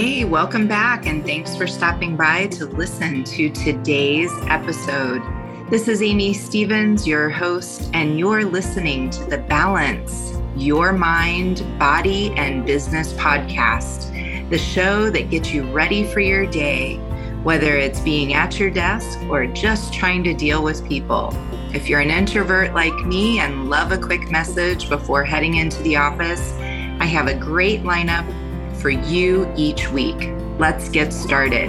Hey, welcome back, and thanks for stopping by to listen to today's episode. This is Amy Stevens, your host, and you're listening to the Balance Your Mind, Body, and Business podcast, the show that gets you ready for your day, whether it's being at your desk or just trying to deal with people. If you're an introvert like me and love a quick message before heading into the office, I have a great lineup for you each week. Let's get started.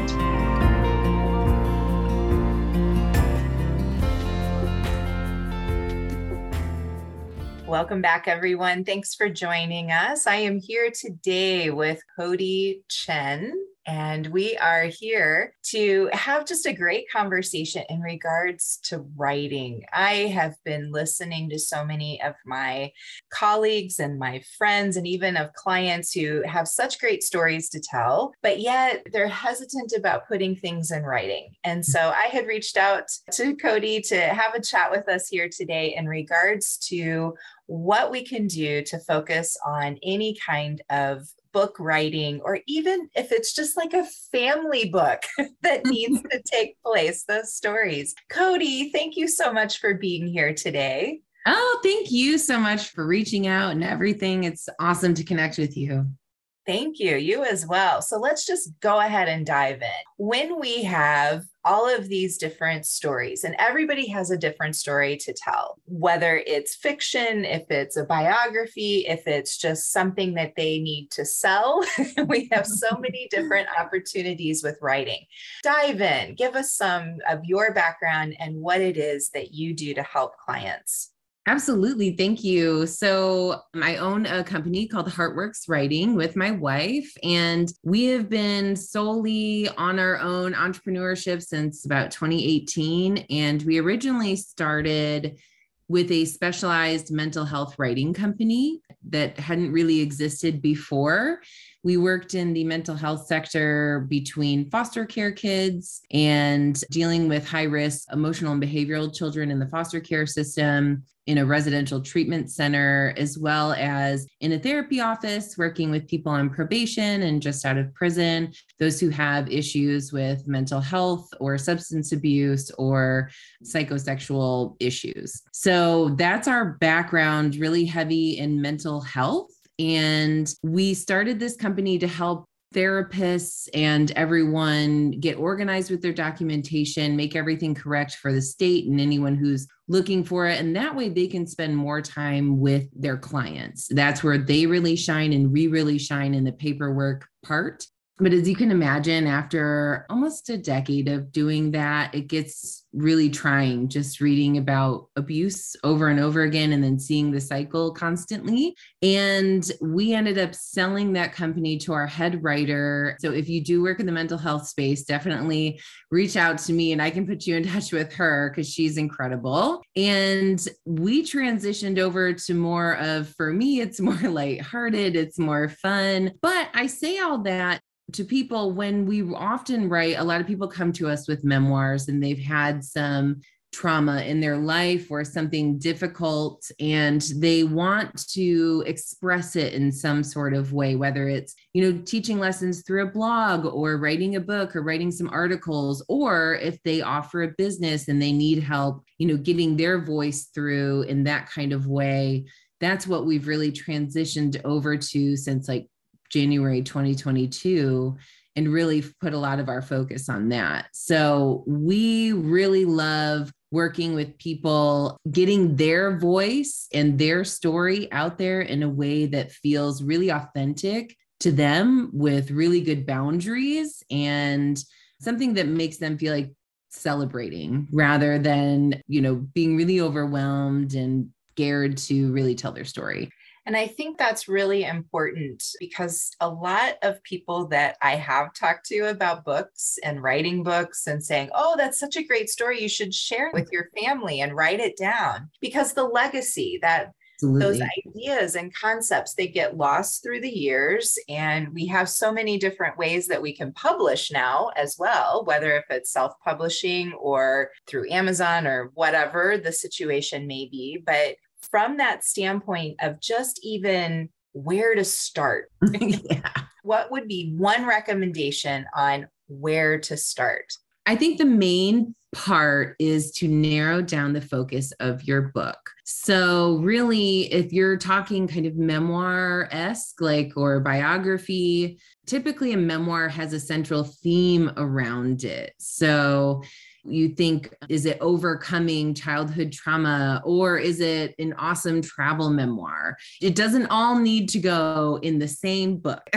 Welcome back, everyone. Thanks for joining us. I am here today with Cody Chen and we are here to have just a great conversation in regards to writing. I have been listening to so many of my colleagues and my friends, and even of clients who have such great stories to tell, but yet they're hesitant about putting things in writing. And so I had reached out to Cody to have a chat with us here today in regards to what we can do to focus on any kind of book writing, or even if it's just like a family book that needs to take place, those stories. Cody, thank you so much for being here today. Oh, thank you so much for reaching out and everything. It's awesome to connect with you. Thank you. You as well. So let's just go ahead and dive in. When we have all of these different stories, and everybody has a different story to tell, whether it's fiction, if it's a biography, if it's just something that they need to sell, we have so many different opportunities with writing. Dive in, give us some of your background and what it is that you do to help clients. Absolutely. Thank you. So, I own a company called Heartworks Writing with my wife, and we have been solely on our own entrepreneurship since about 2018. And we originally started with a specialized mental health writing company that hadn't really existed before. We worked in the mental health sector between foster care kids and dealing with high risk emotional and behavioral children in the foster care system, in a residential treatment center, as well as in a therapy office, working with people on probation and just out of prison, those who have issues with mental health or substance abuse or psychosexual issues. So that's our background, really heavy in mental health. And we started this company to help therapists and everyone get organized with their documentation, make everything correct for the state and anyone who's looking for it. And that way they can spend more time with their clients. That's where they really shine and we really shine in the paperwork part. But as you can imagine, after almost a decade of doing that, it gets really trying just reading about abuse over and over again and then seeing the cycle constantly. And we ended up selling that company to our head writer. So if you do work in the mental health space, definitely reach out to me and I can put you in touch with her because she's incredible. And we transitioned over to more of, for me, it's more lighthearted, it's more fun. But I say all that to people when we often write a lot of people come to us with memoirs and they've had some trauma in their life or something difficult and they want to express it in some sort of way whether it's you know teaching lessons through a blog or writing a book or writing some articles or if they offer a business and they need help you know getting their voice through in that kind of way. That's what we've really transitioned over to since like January 2022 and really put a lot of our focus on that. So we really love working with people, getting their voice and their story out there in a way that feels really authentic to them with really good boundaries and something that makes them feel like celebrating rather than, you know, being really overwhelmed and scared to really tell their story. And I think that's really important because a lot of people that I have talked to about books and writing books and saying, oh, that's such a great story. You should share it with your family and write it down because the legacy that Absolutely. those ideas and concepts they get lost through the years and we have so many different ways that we can publish now as well whether if it's self-publishing or through amazon or whatever the situation may be but from that standpoint of just even where to start. yeah. what would be one recommendation on where to start? I think the main part is to narrow down the focus of your book. So, really, if you're talking kind of memoir esque, like or biography, typically a memoir has a central theme around it. So, you think is it overcoming childhood trauma or is it an awesome travel memoir? It doesn't all need to go in the same book.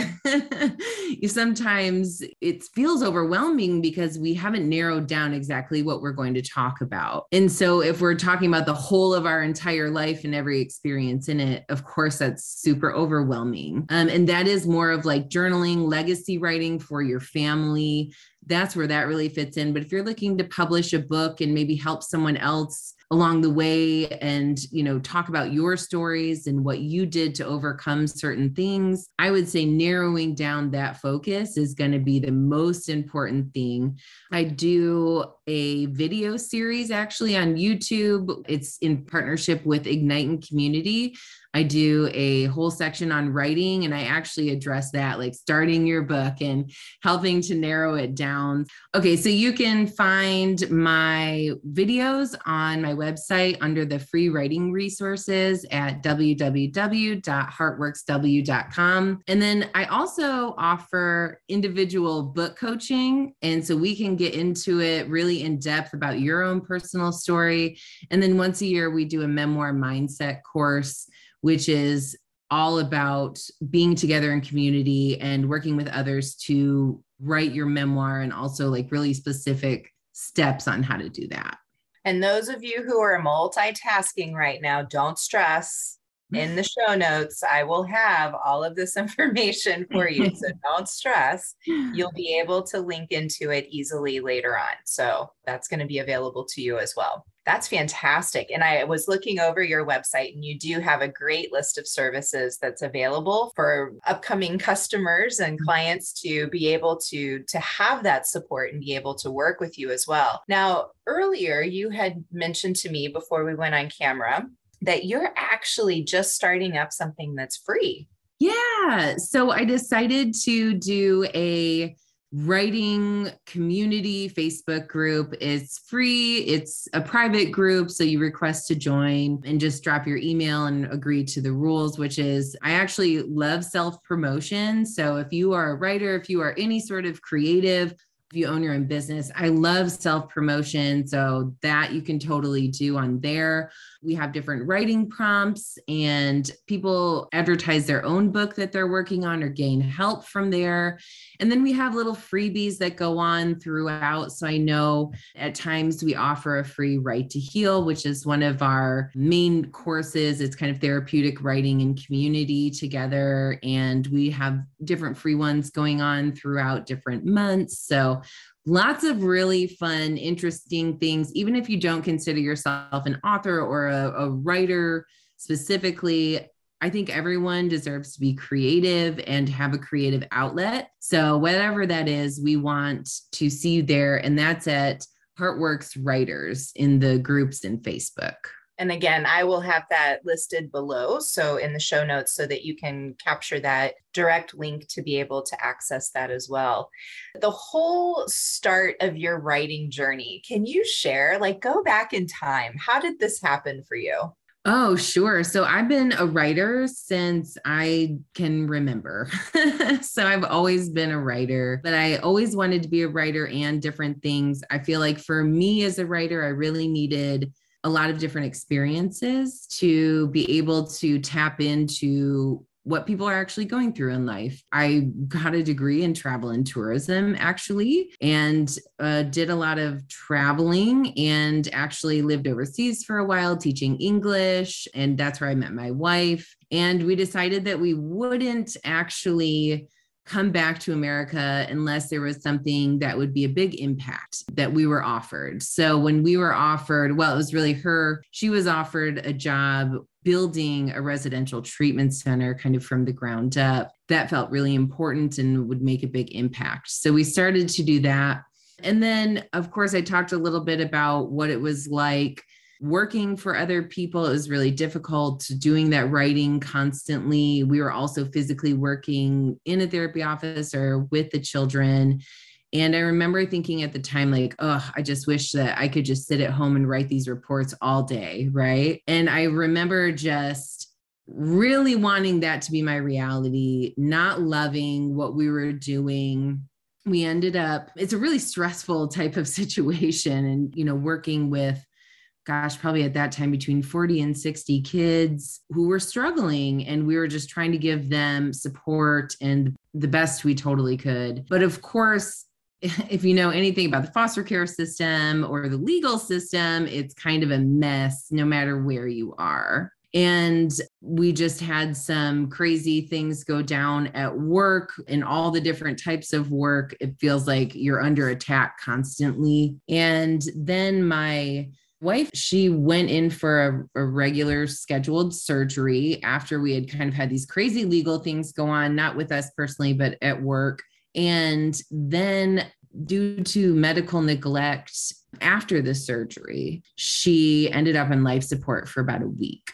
Sometimes it feels overwhelming because we haven't narrowed down exactly what we're going to talk about. And so if we're talking about the whole of our entire life and every experience in it of course that's super overwhelming. Um, and that is more of like journaling legacy writing for your family that's where that really fits in. But if you're looking to publish a book and maybe help someone else along the way and you know talk about your stories and what you did to overcome certain things i would say narrowing down that focus is going to be the most important thing. I do a video series actually on youtube. It's in partnership with ignite and community I do a whole section on writing and I actually address that, like starting your book and helping to narrow it down. Okay, so you can find my videos on my website under the free writing resources at www.heartworksw.com. And then I also offer individual book coaching. And so we can get into it really in depth about your own personal story. And then once a year, we do a memoir mindset course which is all about being together in community and working with others to write your memoir and also like really specific steps on how to do that. And those of you who are multitasking right now, don't stress. In the show notes, I will have all of this information for you. So don't stress. You'll be able to link into it easily later on. So that's going to be available to you as well. That's fantastic. And I was looking over your website, and you do have a great list of services that's available for upcoming customers and mm-hmm. clients to be able to, to have that support and be able to work with you as well. Now, earlier you had mentioned to me before we went on camera that you're actually just starting up something that's free. Yeah. So I decided to do a writing community Facebook group. It's free, it's a private group. So you request to join and just drop your email and agree to the rules, which is I actually love self promotion. So if you are a writer, if you are any sort of creative, if you own your own business. I love self promotion. So that you can totally do on there. We have different writing prompts, and people advertise their own book that they're working on or gain help from there. And then we have little freebies that go on throughout. So I know at times we offer a free Write to Heal, which is one of our main courses. It's kind of therapeutic writing and community together. And we have different free ones going on throughout different months. So lots of really fun, interesting things, even if you don't consider yourself an author or a, a writer specifically. I think everyone deserves to be creative and have a creative outlet. So, whatever that is, we want to see you there. And that's at Heartworks Writers in the groups in Facebook. And again, I will have that listed below. So in the show notes, so that you can capture that direct link to be able to access that as well. The whole start of your writing journey, can you share, like, go back in time? How did this happen for you? Oh, sure. So I've been a writer since I can remember. so I've always been a writer, but I always wanted to be a writer and different things. I feel like for me as a writer, I really needed a lot of different experiences to be able to tap into what people are actually going through in life. I got a degree in travel and tourism, actually, and uh, did a lot of traveling and actually lived overseas for a while teaching English. And that's where I met my wife. And we decided that we wouldn't actually come back to America unless there was something that would be a big impact that we were offered. So when we were offered, well, it was really her, she was offered a job building a residential treatment center kind of from the ground up. That felt really important and would make a big impact. So we started to do that. And then, of course, I talked a little bit about what it was like working for other people is really difficult doing that writing constantly we were also physically working in a therapy office or with the children and I remember thinking at the time, like, oh, I just wish that I could just sit at home and write these reports all day. Right. And I remember just really wanting that to be my reality, not loving what we were doing. We ended up, it's a really stressful type of situation. And, you know, working with, gosh, probably at that time between 40 and 60 kids who were struggling. And we were just trying to give them support and the best we totally could. But of course, if you know anything about the foster care system or the legal system, it's kind of a mess no matter where you are. And we just had some crazy things go down at work and all the different types of work. It feels like you're under attack constantly. And then my wife, she went in for a, a, regular scheduled surgery after we had kind of had these crazy legal things go on, not with us personally, but at work. And then, due to medical neglect after the surgery, she ended up in life support for about a week.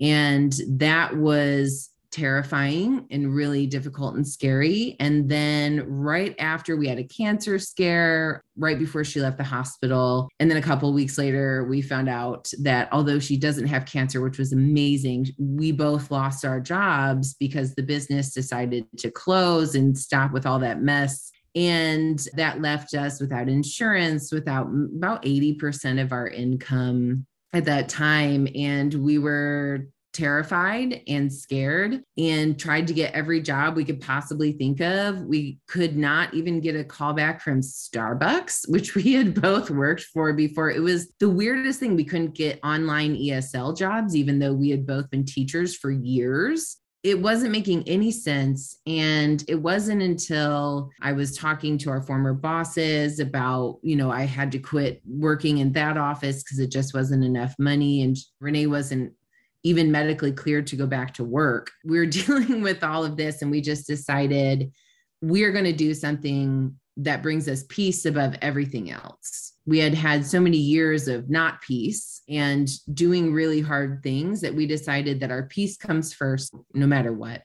And that was terrifying and really difficult and scary. And then right after we had a cancer scare, right before she left the hospital, and then a couple weeks later, we found out that although she doesn't have cancer, which was amazing, we both lost our jobs because the business decided to close and stop with all that mess. And that left us without insurance, without about 80% of our income at that time. And we were terrified and scared and tried to get every job we could possibly think of. We could not even get a call back from Starbucks, which we had both worked for before. It was the weirdest thing. We couldn't get online ESL jobs, even though we had both been teachers for years. It wasn't making any sense. And it wasn't until I was talking to our former bosses about, you know, I had to quit working in that office because it just wasn't enough money. And Renee wasn't even medically cleared to go back to work. We we're dealing with all of this, and we just decided we're going to do something that brings us peace above everything else. We had had so many years of not peace and doing really hard things that we decided that our peace comes first, no matter what.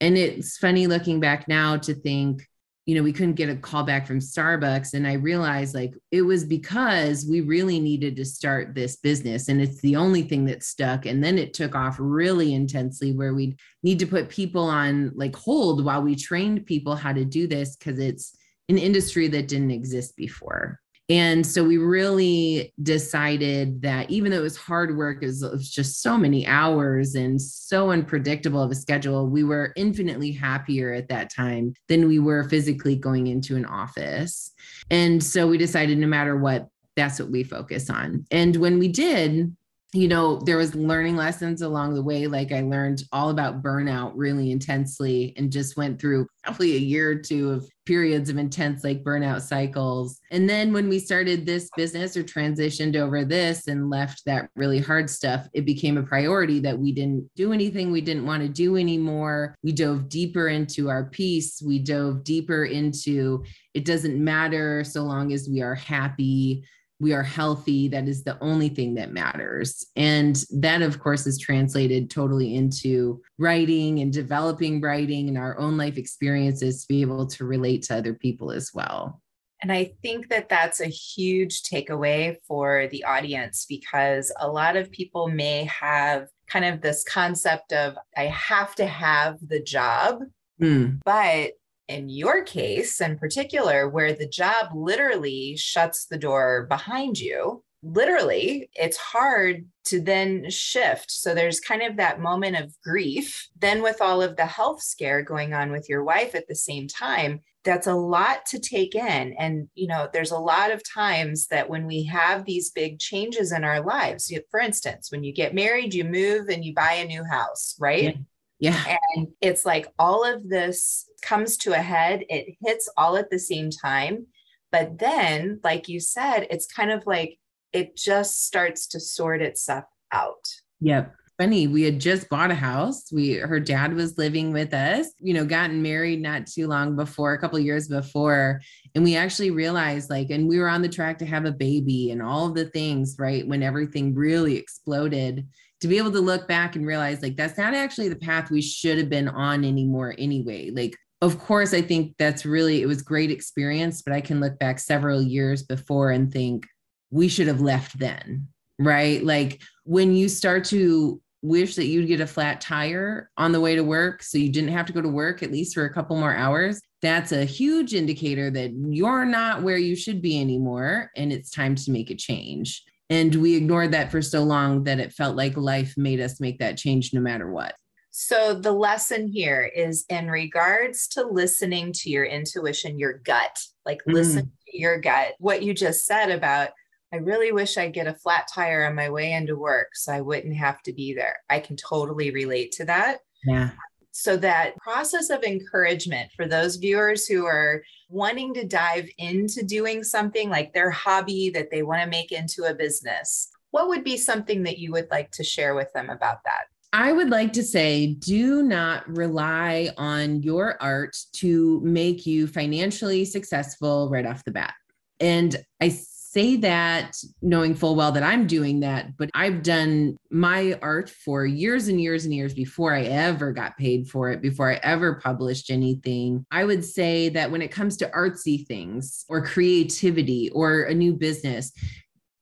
And it's funny looking back now to think you know, we couldn't get a call back from Starbucks. And I realized like it was because we really needed to start this business. And it's the only thing that stuck. And then it took off really intensely where we need to put people on like hold while we trained people how to do this because it's an industry that didn't exist before. And so we really decided that even though it was hard work, it was, it was, just so many hours and so unpredictable of a schedule, we were infinitely happier at that time than we were physically going into an office. And so we decided no matter what, that's what we focus on. And when we did, you know there was learning lessons along the way like i learned all about burnout really intensely and just went through probably a year or two of periods of intense like burnout cycles. And then when we started this business or transitioned over this and left that really hard stuff it became a priority that we didn't do anything we didn't want to do anymore. We dove deeper into our peace. We dove deeper into it doesn't matter so long as we are happy we are healthy that is the only thing that matters and that of course is translated totally into writing and developing writing and our own life experiences to be able to relate to other people as well and I think that that's a huge takeaway for the audience because a lot of people may have kind of this concept of, I have to have the job. Mm. But in your case in particular, where the job literally shuts the door behind you, literally, it's hard to then shift. So there's kind of that moment of grief. Then, with all of the health scare going on with your wife at the same time, that's a lot to take in. And, you know, there's a lot of times that when we have these big changes in our lives, for instance, when you get married, you move and you buy a new house, right? Yeah. Yeah. And it's like all of this comes to a head, it hits all at the same time. But then, like you said, it's kind of like it just starts to sort itself out. Yep. funny. We had just bought a house. We her dad was living with us, you know, gotten married not too long before, a couple years before. And we actually realized like, and we were on the track to have a baby and all of the things, right? When everything really exploded, to be able to look back and realize like that's not actually the path we should have been on anymore anyway. Like of course, I think that's really, it was great experience, but I can look back several years before and think we should have left then, right? Like when you start to wish that you'd get a flat tire on the way to work so you didn't have to go to work at least for a couple more hours, that's a huge indicator that you're not where you should be anymore and it's time to make a change. And we ignored that for so long that it felt like life made us make that change no matter what. So, the lesson here is in regards to listening to your intuition, your gut, like mm. listen to your gut. What you just said about, I really wish I'd get a flat tire on my way into work so I wouldn't have to be there. I can totally relate to that. Yeah. So, that process of encouragement for those viewers who are wanting to dive into doing something like their hobby that they want to make into a business, what would be something that you would like to share with them about that? I would like to say do not rely on your art to make you financially successful right off the bat. And I say that knowing full well that I'm doing that, but I've done my art for years and years and years before I ever got paid for it, before I ever published anything. I would say that when it comes to artsy things or creativity or a new business,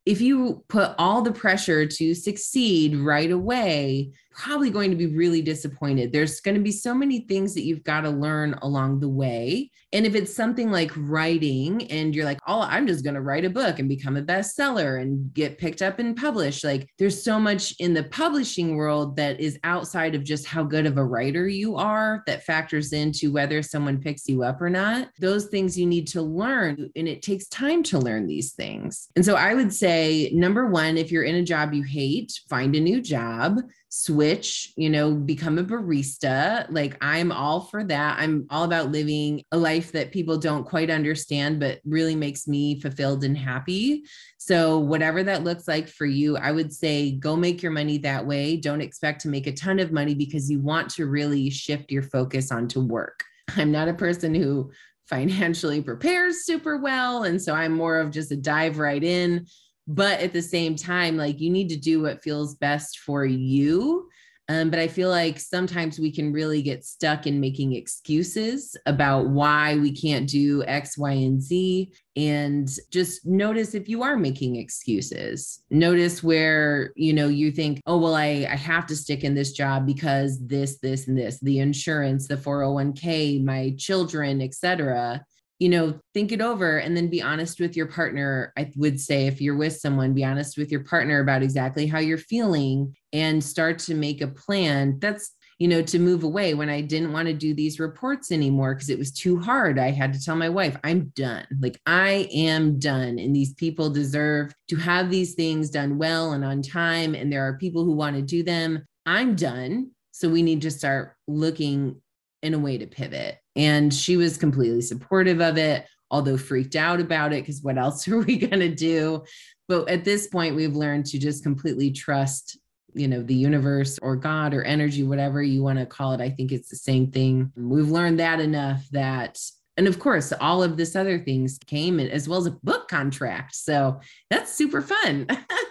if you put all the pressure to succeed right away, probably going to be really disappointed. There's going to be so many things that you've got to learn along the way. And if it's something like writing and you're like, oh, I'm just going to write a book and become a bestseller and get picked up and published, like there's so much in the publishing world that is outside of just how good of a writer you are that factors into whether someone picks you up or not. Those things you need to learn, and it takes time to learn these things. And so I would say, number one, if you're in a job you hate, find a new job switch, you know, become a barista. Like I'm all for that. I'm all about living a life that people don't quite understand, but really makes me fulfilled and happy. So, whatever that looks like for you, I would say go make your money that way. Don't expect to make a ton of money because you want to really shift your focus onto work. I'm not a person who financially prepares super well. And so I'm more of just a dive right in but at the same time like you need to do what feels best for you um, but I feel like sometimes we can really get stuck in making excuses about why we can't do X, Y, and Z. And just notice if you are making excuses. Notice where, you know, you think, oh, well, I, I have to stick in this job because this, this, and this, the insurance, the 401k, my children, etc you know, think it over and then be honest with your partner. I would say, if you're with someone, be honest with your partner about exactly how you're feeling and start to make a plan. That's, you know, to move away when I didn't want to do these reports anymore because it was too hard. I had to tell my wife, I'm done. Like, I am done. And these people deserve to have these things done well and on time. And there are people who want to do them. I'm done. So we need to start looking in a way to pivot. And she was completely supportive of it, although freaked out about it because what else are we going to do? But at this point, we've learned to just completely trust you know the universe or god or energy whatever you want to call it. I think it's the same thing. We've learned that enough that and of course all of this other things came as well as a book contract. So that's super fun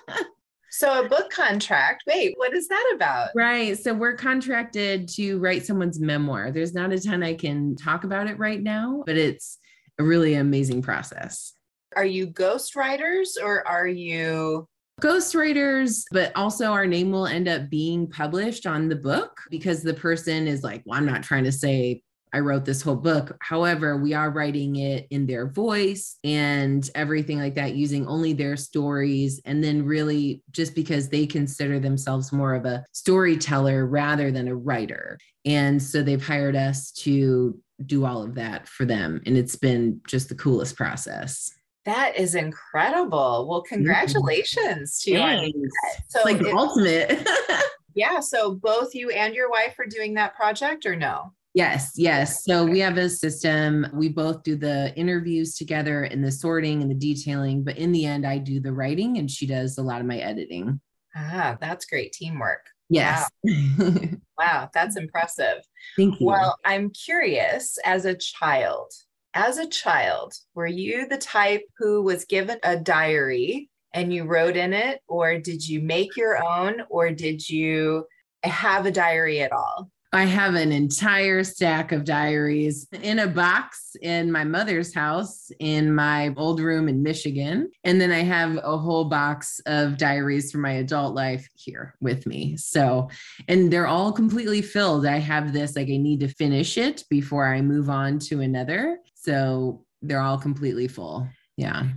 So a book contract. Wait, what is that about? Right. So we're contracted to write someone's memoir. There's not a ton I can talk about it right now, but it's a really amazing process. Are you ghostwriters or are you ghostwriters, but also our name will end up being published on the book because the person is like, well, I'm not trying to say I wrote this whole book. However, we are writing it in their voice and everything like that, using only their stories. And then, really, just because they consider themselves more of a storyteller rather than a writer. And so they've hired us to do all of that for them. And it's been just the coolest process. That is incredible. Well, congratulations to you. So like it, ultimate. yeah. So both you and your wife are doing that project or no? Yes, yes. So we have a system. We both do the interviews together and the sorting and the detailing, but in the end, I do the writing and she does a lot of my editing. Ah, that's great teamwork. Yes. Wow. wow, that's impressive. Thank you. Well, I'm curious as a child, as a child, were you the type who was given a diary and you wrote in it, or did you make your own, or did you have a diary at all? I have an entire stack of diaries in a box in my mother's house in my old room in Michigan. And then I have a whole box of diaries from my adult life here with me. So, and they're all completely filled. I have this, like, I need to finish it before I move on to another. So they're all completely full. Yeah.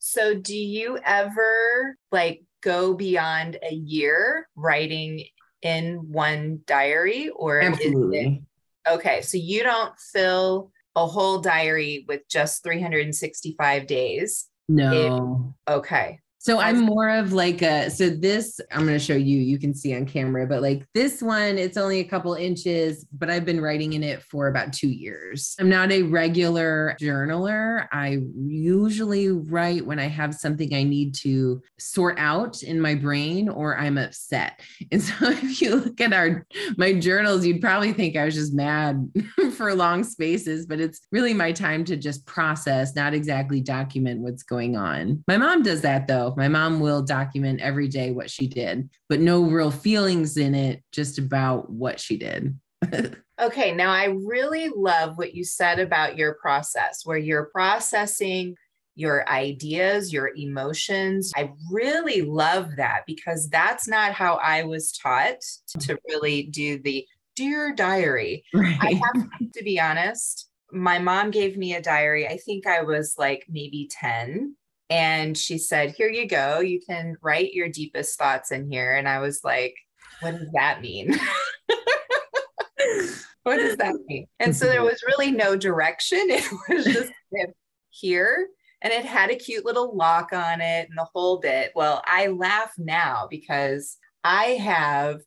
So, do you ever like go beyond a year writing in one diary or absolutely it, okay so you don't fill a whole diary with just 365 days? No. It, okay so I'm more of like a so this I'm going to show you you can see on camera but like this one it's only a couple inches but I've been writing in it for about 2 years. I'm not a regular journaler. I usually write when I have something I need to sort out in my brain or I'm upset. And so if you look at our my journals you'd probably think I was just mad for long spaces but it's really my time to just process not exactly document what's going on. My mom does that though my mom will document every day what she did, but no real feelings in it, just about what she did. okay, now I really love what you said about your process, where you're processing your ideas, your emotions. I really love that because that's not how I was taught to really do the dear diary. Right. I have to be honest. My mom gave me a diary. I think I was like maybe 10 and she said, Here you go. You can write your deepest thoughts in here. And I was like, What does that mean? what does that mean? And so there mm-hmm. was really no direction. It was just here. And it had a cute little lock on it and the whole bit. Well, I laugh now because I have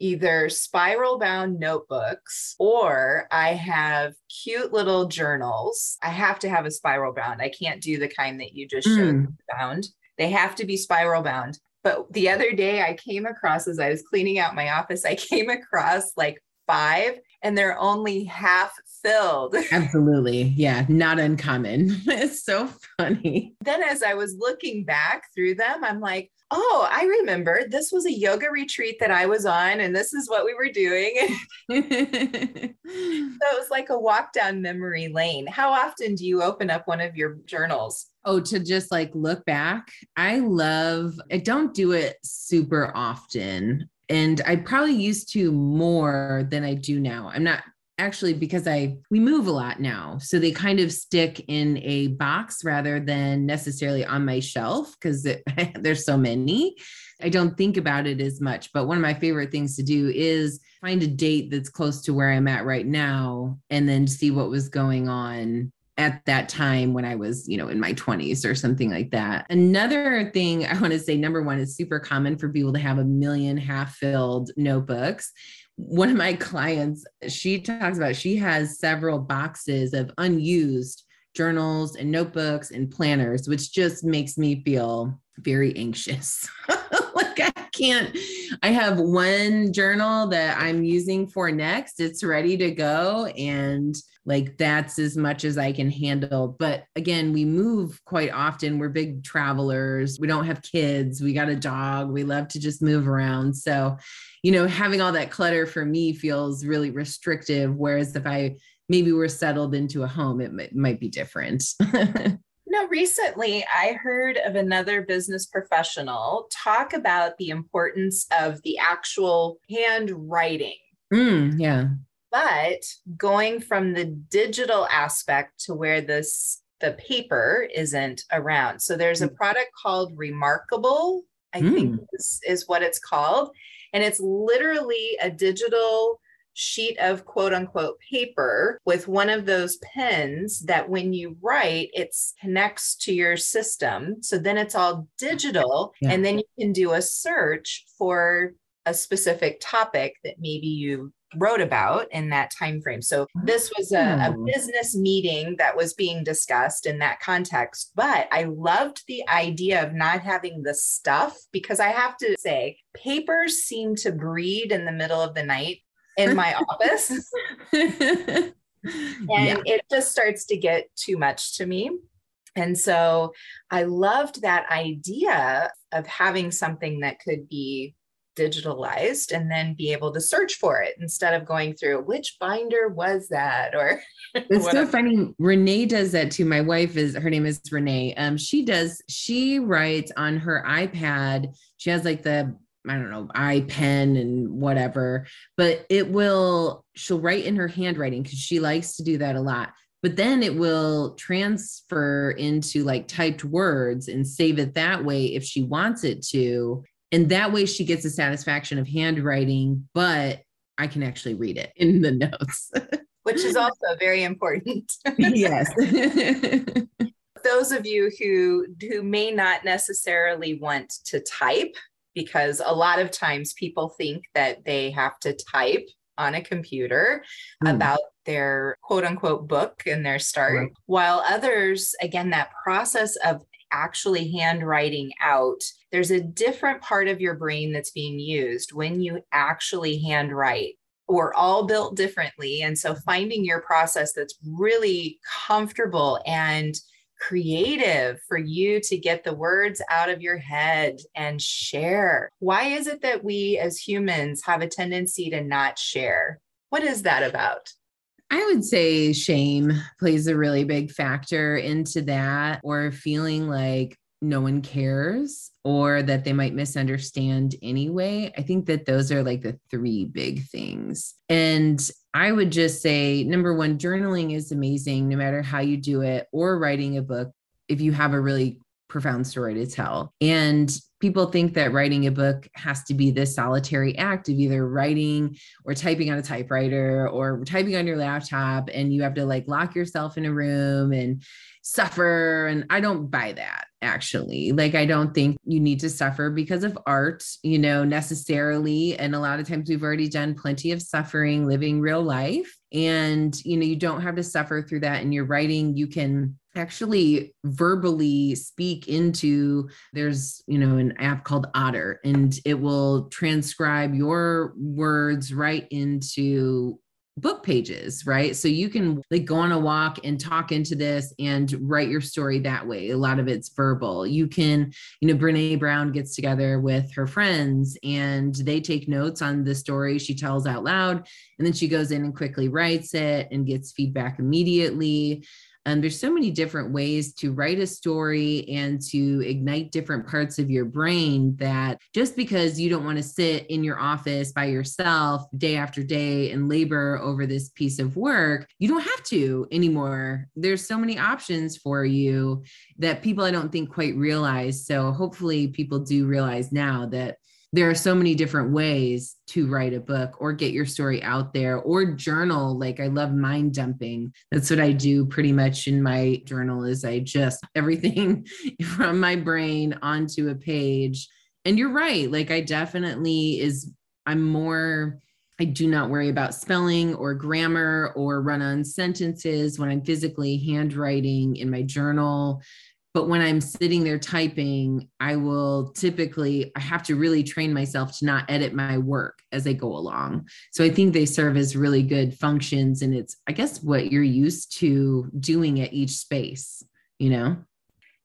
either spiral bound notebooks or I have cute little journals. I have to have a spiral bound. I can't do the kind that you just showed mm. bound. They have to be spiral bound. But the other day I came across as I was cleaning out my office, I came across like five and they're only half filled. Absolutely. Yeah, not uncommon. it's so funny. Then as I was looking back through them, I'm like, oh, I remember this was a yoga retreat that I was on, and this is what we were doing. so it was like a walk down memory lane. How often do you open up one of your journals? Oh, to just like look back. I love, I don't do it super often. And I probably used to more than I do now. I'm not actually because I we move a lot now. So they kind of stick in a box rather than necessarily on my shelf because there's so many. I don't think about it as much, but one of my favorite things to do is find a date that's close to where I'm at right now and then see what was going on at that time when I was, you know, in my 20s or something like that. Another thing I want to say number 1 is super common for people to have a million half filled notebooks one of my clients, she talks about she has several boxes of unused journals and notebooks and planners, which just makes me feel very anxious. like I can't, I have one journal that I'm using for next. It's ready to go. And like that's as much as I can handle. But again, we move quite often. We're big travelers. We don't have kids. We got a dog. We love to just move around. So you know, having all that clutter for me feels really restrictive. Whereas if I maybe were settled into a home, it might, might be different. No, recently I heard of another business professional talk about the importance of the actual handwriting. Mm, yeah. But going from the digital aspect to where this the paper isn't around. So there's a mm. product called Remarkable, I mm. think is, is what it's called. And it's literally a digital sheet of quote unquote paper with one of those pens that when you write, it connects to your system. So then it's all digital. Yeah. And then you can do a search for a specific topic that maybe you wrote about in that time frame. So this was a, a, Oh. business meeting that was being discussed in that context. But I loved the idea of not having the stuff because I have to say, papers seem to breed in the middle of the night in my office. And yeah. it just starts to get too much to me. And so I loved that idea of having something that could be digitalized and then be able to search for it instead of going through which binder was that or It's so funny. Renee does that too. My wife is her name is Renee. Um, she does, she writes on her iPad. She has like the I don't know, iPen and whatever, but it will, she'll write in her handwriting because she likes to do that a lot. But then it will transfer into like typed words and save it that way if she wants it to. And that way she gets the satisfaction of handwriting, but I can actually read it in the notes. which is also very important. yes. Those of you who who may not necessarily want to type because a lot of times people think that they have to type on a computer Hmm. about their quote unquote book and their start Right. while others again that process of actually handwriting out there's a different part of your brain that's being used when you actually handwrite we're all built differently. And so finding your process that's really comfortable and creative for you to get the words out of your head and share. Why is it that we as humans have a tendency to not share? What is that about? I would say shame plays a really big factor into that, or feeling like no one cares or that they might misunderstand anyway. I think that those are like the three big things. And I would just say number one, journaling is amazing no matter how you do it, or writing a book if you have a really profound story to tell. And people think that writing a book has to be this solitary act of either writing or typing on a typewriter or typing on your laptop and you have to like lock yourself in a room and suffer. And I don't buy that actually. Like I don't think you need to suffer because of art you know necessarily. And a lot of times we've already done plenty of suffering living real life. And you know you don't have to suffer through that in your writing. You can actually verbally speak into there's you know an app called Otter and it will transcribe your words right into book pages right? So you can like go on a walk and talk into this and write your story that way. A lot of it's verbal. You can you know Brené Brown gets together with her friends and they take notes on the story she tells out loud and then she goes in and quickly writes it and gets feedback immediately and there's so many different ways to write a story and to ignite different parts of your brain that just because you don't want to sit in your office by yourself day after day and labor over this piece of work, you don't have to anymore. There's so many options for you that people I don't think quite realize. So hopefully people do realize now that there are so many different ways to write a book or get your story out there or journal. Like i love mind dumping. That's what i do pretty much in my journal is i just everything from my brain onto a page. And you're right. Like i definitely is i'm more I do not worry about spelling or grammar or run on sentences when I'm physically handwriting in my journal but when i'm sitting there typing i will typically i have to really train myself to not edit my work as i go along so i think they serve as really good functions and it's i guess what you're used to doing at each space you know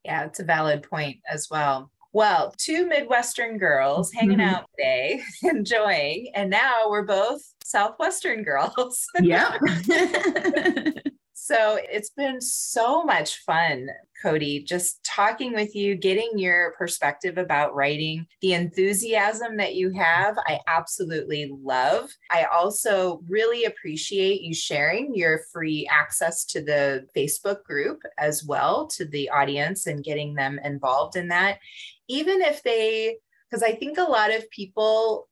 Yeah, it's a valid point as well. Well, two Midwestern girls hanging Mhm. out today, enjoying, and now we're both Southwestern girls. yeah So it's been so much fun, Cody, just talking with you, getting your perspective about writing, the enthusiasm that you have. I absolutely love. I also really appreciate you sharing your free access to the Facebook group as well to the audience and getting them involved in that. Even if they, because I think a lot of people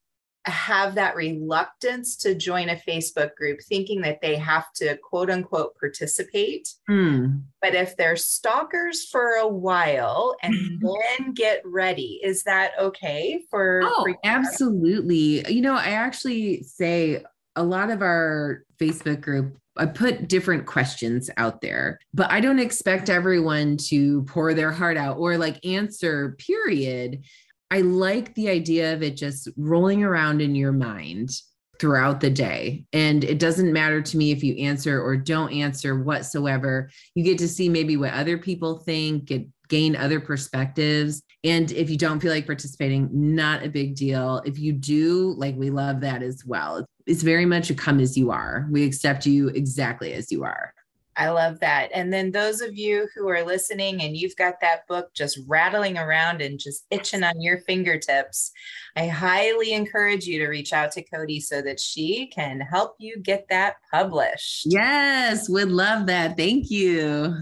have that reluctance to join a Facebook group thinking that they have to quote unquote participate. Hmm. But if they're stalkers for a while and then get ready, is that okay for, Oh, for absolutely. You know, I actually say a lot of our Facebook group I put different questions out there, but I don't expect everyone to pour their heart out or like answer, period. I like the idea of it just rolling around in your mind throughout the day. And it doesn't matter to me if you answer or don't answer whatsoever. You get to see maybe what other people think, get, gain other perspectives. And if you don't feel like participating, not a big deal. If you do, like, we love that as well. It's very much a come as you are. We accept you exactly as you are. I love that. And then those of you who are listening and you've got that book just rattling around and just itching on your fingertips, I highly encourage you to reach out to Cody so that she can help you get that published. Yes, would love that. Thank you.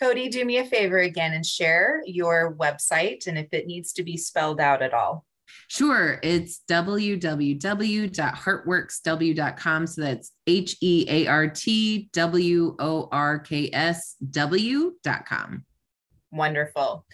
Cody, do me a favor again and share your website and if it needs to be spelled out at all. Sure. It's www.heartworksw.com. So that's H E A R T W O R K S W.com. Wonderful.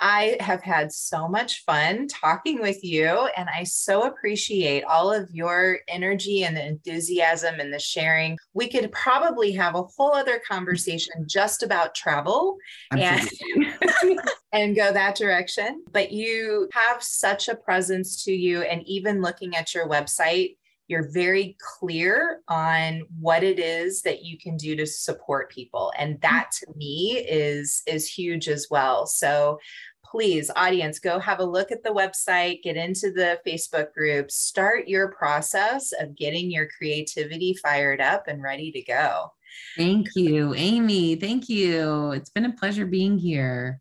I have had so much fun talking with you, and I so appreciate all of your energy and the enthusiasm and the sharing. We could probably have a whole other conversation just about travel and, and go that direction. But you have such a presence to you, and even looking at your website, you're very clear on what it is that you can do to support people. And that to me is is huge as well. So please audience go have a look at the website get into the facebook group start your process of getting your creativity fired up and ready to go. Thank you. Amy thank you. It's been a pleasure being here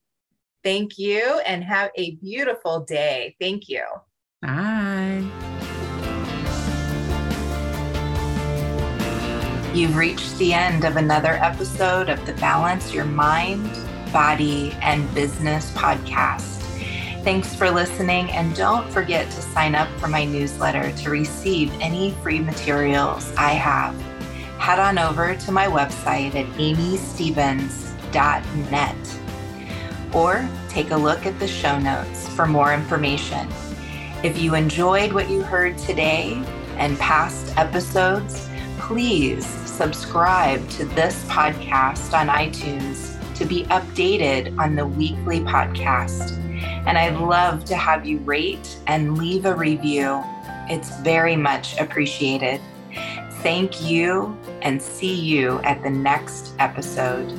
thank you and have a beautiful day thank you bye You've reached the end of another episode of the Balance Your Mind, Body, and Business podcast. Thanks for listening, and don't forget to sign up for my newsletter to receive any free materials I have. Head on over to my website at amystevens.net or take a look at the show notes for more information. If you enjoyed what you heard today and past episodes, please subscribe to this podcast on iTunes to be updated on the weekly podcast. And I'd love to have you rate and leave a review. It's very much appreciated. Thank you and see you at the next episode.